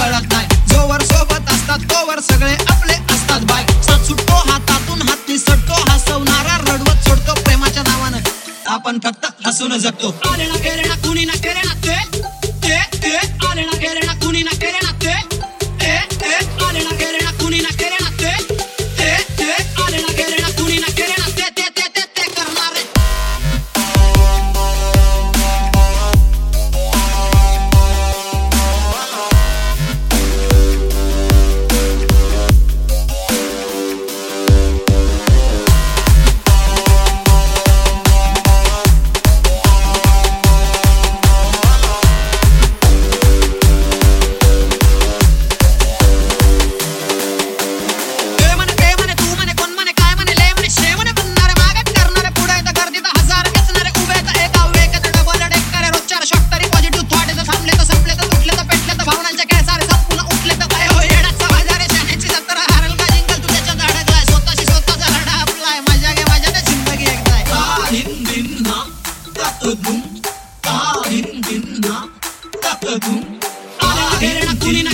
कळत नाही. जोवर सोबत असतात तोवर सगळे आपले असतात. बाय. सात सुटतो हातातून हात सटतो हसवणारा रडवत सोडतो प्रेमाच्या नावानं. आपण फक्त हसून जगतो. कुणी ना केले తగ్గదు తారిందిన్న తగ్గదు అలా కులిన